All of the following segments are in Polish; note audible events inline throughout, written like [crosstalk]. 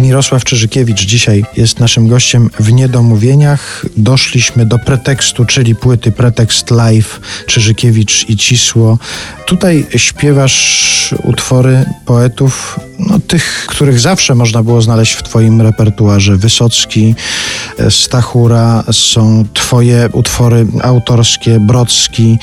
Mirosław Czyżykiewicz dzisiaj jest naszym gościem w Niedomówieniach. Doszliśmy do pretekstu, czyli płyty Pretekst Live, Czyżykiewicz i Cisło. Tutaj śpiewasz utwory poetów, no, tych, których zawsze można było znaleźć w twoim repertuarze. Wysocki, Stachura, są twoje utwory autorskie, Brodski.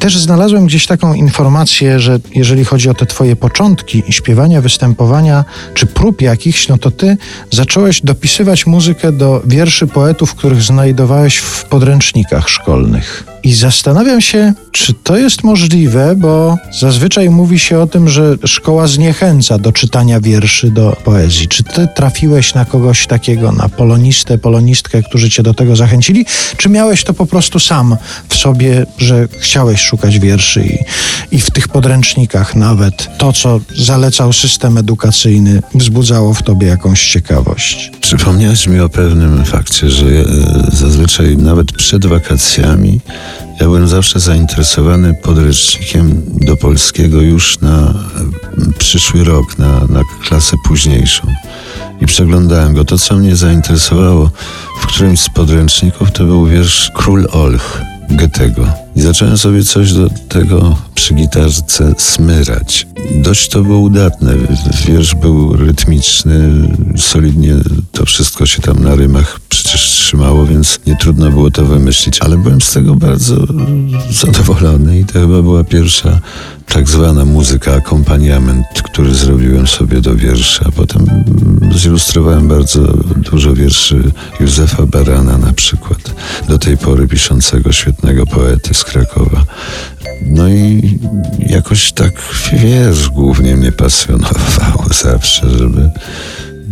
Też znalazłem gdzieś taką informację, że jeżeli chodzi o te twoje początki śpiewania, występowania czy prób jakichś, no to ty zacząłeś dopisywać muzykę do wierszy poetów, których znajdowałeś w podręcznikach szkolnych. I zastanawiam się, czy to jest możliwe, bo zazwyczaj mówi się o tym, że szkoła zniechęca do czytania wierszy, do poezji. Czy ty trafiłeś na kogoś takiego, na polonistę, polonistkę, którzy cię do tego zachęcili, czy miałeś to po prostu sam w sobie, że chciałeś szukać wierszy i, i w tych podręcznikach nawet to, co zalecał system edukacyjny, wzbudzało w tobie jakąś ciekawość? Przypomniałeś mi o pewnym fakcie, że e, zazwyczaj nawet przed wakacjami ja byłem zawsze zainteresowany podręcznikiem do polskiego już na przyszły rok, na, na klasę późniejszą. I przeglądałem go. To, co mnie zainteresowało w którymś z podręczników, to był wiersz Król Olch Goethego. I zacząłem sobie coś do tego przy gitarce smyrać. Dość to było udatne. Wiersz był rytmiczny, solidnie to wszystko się tam na rymach trzymało, więc nie trudno było to wymyślić. Ale byłem z tego bardzo zadowolony i to chyba była pierwsza tak zwana muzyka, akompaniament, który zrobiłem sobie do wiersza. Potem zilustrowałem bardzo dużo wierszy Józefa Barana na przykład, do tej pory piszącego świetnego poety z Krakowa. No i jakoś tak wiersz głównie mnie pasjonował [laughs] zawsze, żeby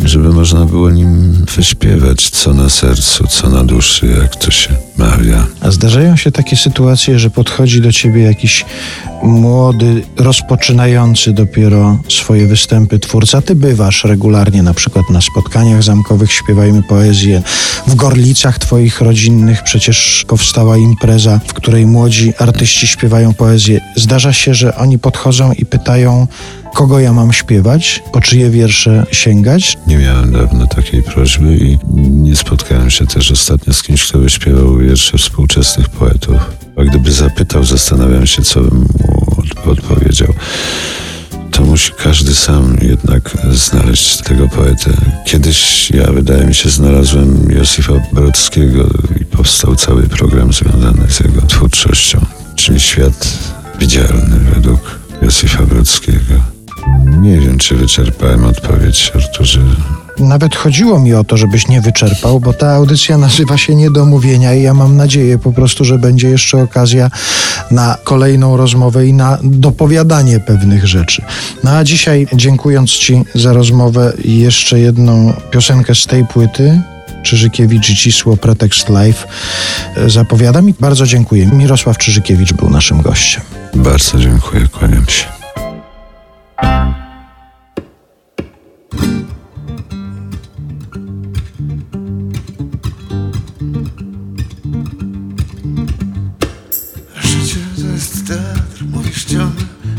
żeby można było nim wyśpiewać, co na sercu, co na duszy, jak to się mawia. A zdarzają się takie sytuacje, że podchodzi do ciebie jakiś młody, rozpoczynający dopiero swoje występy twórca. Ty bywasz regularnie na przykład na spotkaniach zamkowych, śpiewajmy poezję. W Gorlicach twoich rodzinnych przecież powstała impreza, w której młodzi artyści śpiewają poezję. Zdarza się, że oni podchodzą i pytają, kogo ja mam śpiewać, po czyje wiersze sięgać. Nie miałem dawno takiej prośby i nie spotkałem się też ostatnio z kimś, kto by śpiewał wiersze współczesnych poetów. A gdyby zapytał, zastanawiam się, co bym mu odpowiedział. To musi każdy sam jednak znaleźć tego poetę. Kiedyś ja, wydaje mi się, znalazłem Józefa Brodskiego i powstał cały program związany z jego twórczością, czyli świat widzialny według Józefa Brodskiego. Nie wiem, czy wyczerpałem odpowiedź, Arturze. Nawet chodziło mi o to, żebyś nie wyczerpał, bo ta audycja nazywa się Niedomówienia i ja mam nadzieję po prostu, że będzie jeszcze okazja na kolejną rozmowę i na dopowiadanie pewnych rzeczy. No a dzisiaj, dziękując Ci za rozmowę, jeszcze jedną piosenkę z tej płyty. Czyżykiewicz Cisło Pretekst Live zapowiadam i bardzo dziękuję. Mirosław Czyżykiewicz był naszym gościem. Bardzo dziękuję, kłaniam się.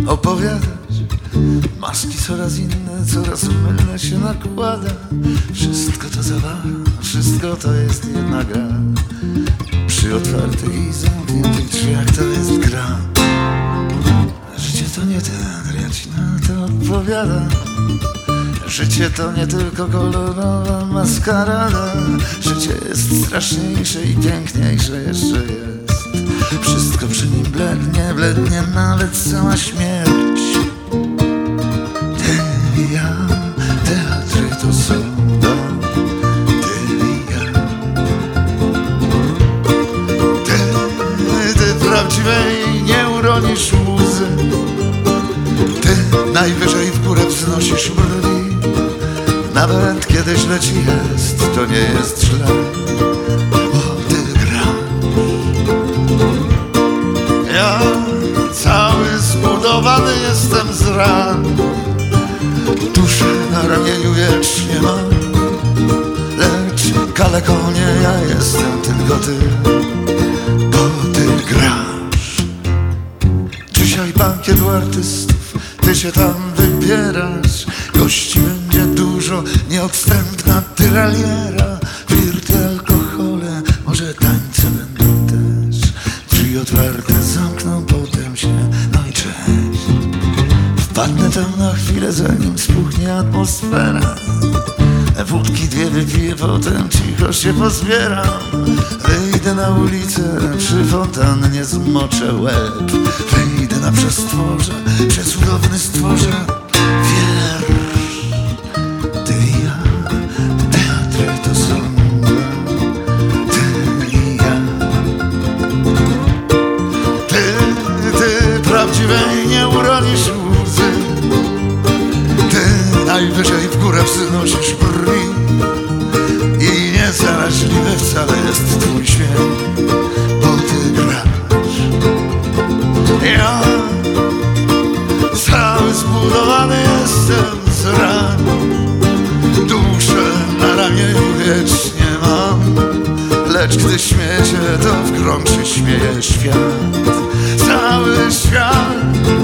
Opowiadać. Maski coraz inne, coraz mylne się nakłada. Wszystko to zabawa, wszystko to jest jedna gra. Przy otwartych i zamkniętych drzwiach to jest gra. Życie to nie ja ci na to odpowiadam. Życie to nie tylko kolorowa maskarada. Życie jest straszniejsze i piękniejsze jeszcze jest Wszystko przy nim blednie, blednie nawet cała śmierć. Ty i ja, teatry to są Ty i ja. Ty, ty prawdziwej nie uronisz muzy Ty najwyżej w górę wznosisz brwi. Nawet kiedy źle ci jest, to nie jest źle zbudowany jestem z ran. Duszę na ramieniu wiecznie mam Lecz kaleko nie ja jestem, tylko ty Bo ty grasz. Dzisiaj bankiet u artystów Ty się tam wybierasz. Gości będzie dużo, nie podstępna tyraliera Flirty, alkohole, może tańce będą też. Drzwi otwarte zamkną, Wpadnę tam na chwilę, zanim spuchnie atmosfera. Wódki dwie wypiję, potem cicho się pozbieram. Wyjdę na ulicę, przy fontannie zmoczę łeb. Wyjdę na przestworze, przecudowny stworze w górę wznosisz brwi. I niezaraźliwy wcale jest twój śmiech Bo ty grasz. Ja cały zbudowany jestem z ran. Duszę na ramieniu wiecznie mam. Lecz gdy śmiecie, to w grączy śmieje świat. Cały świat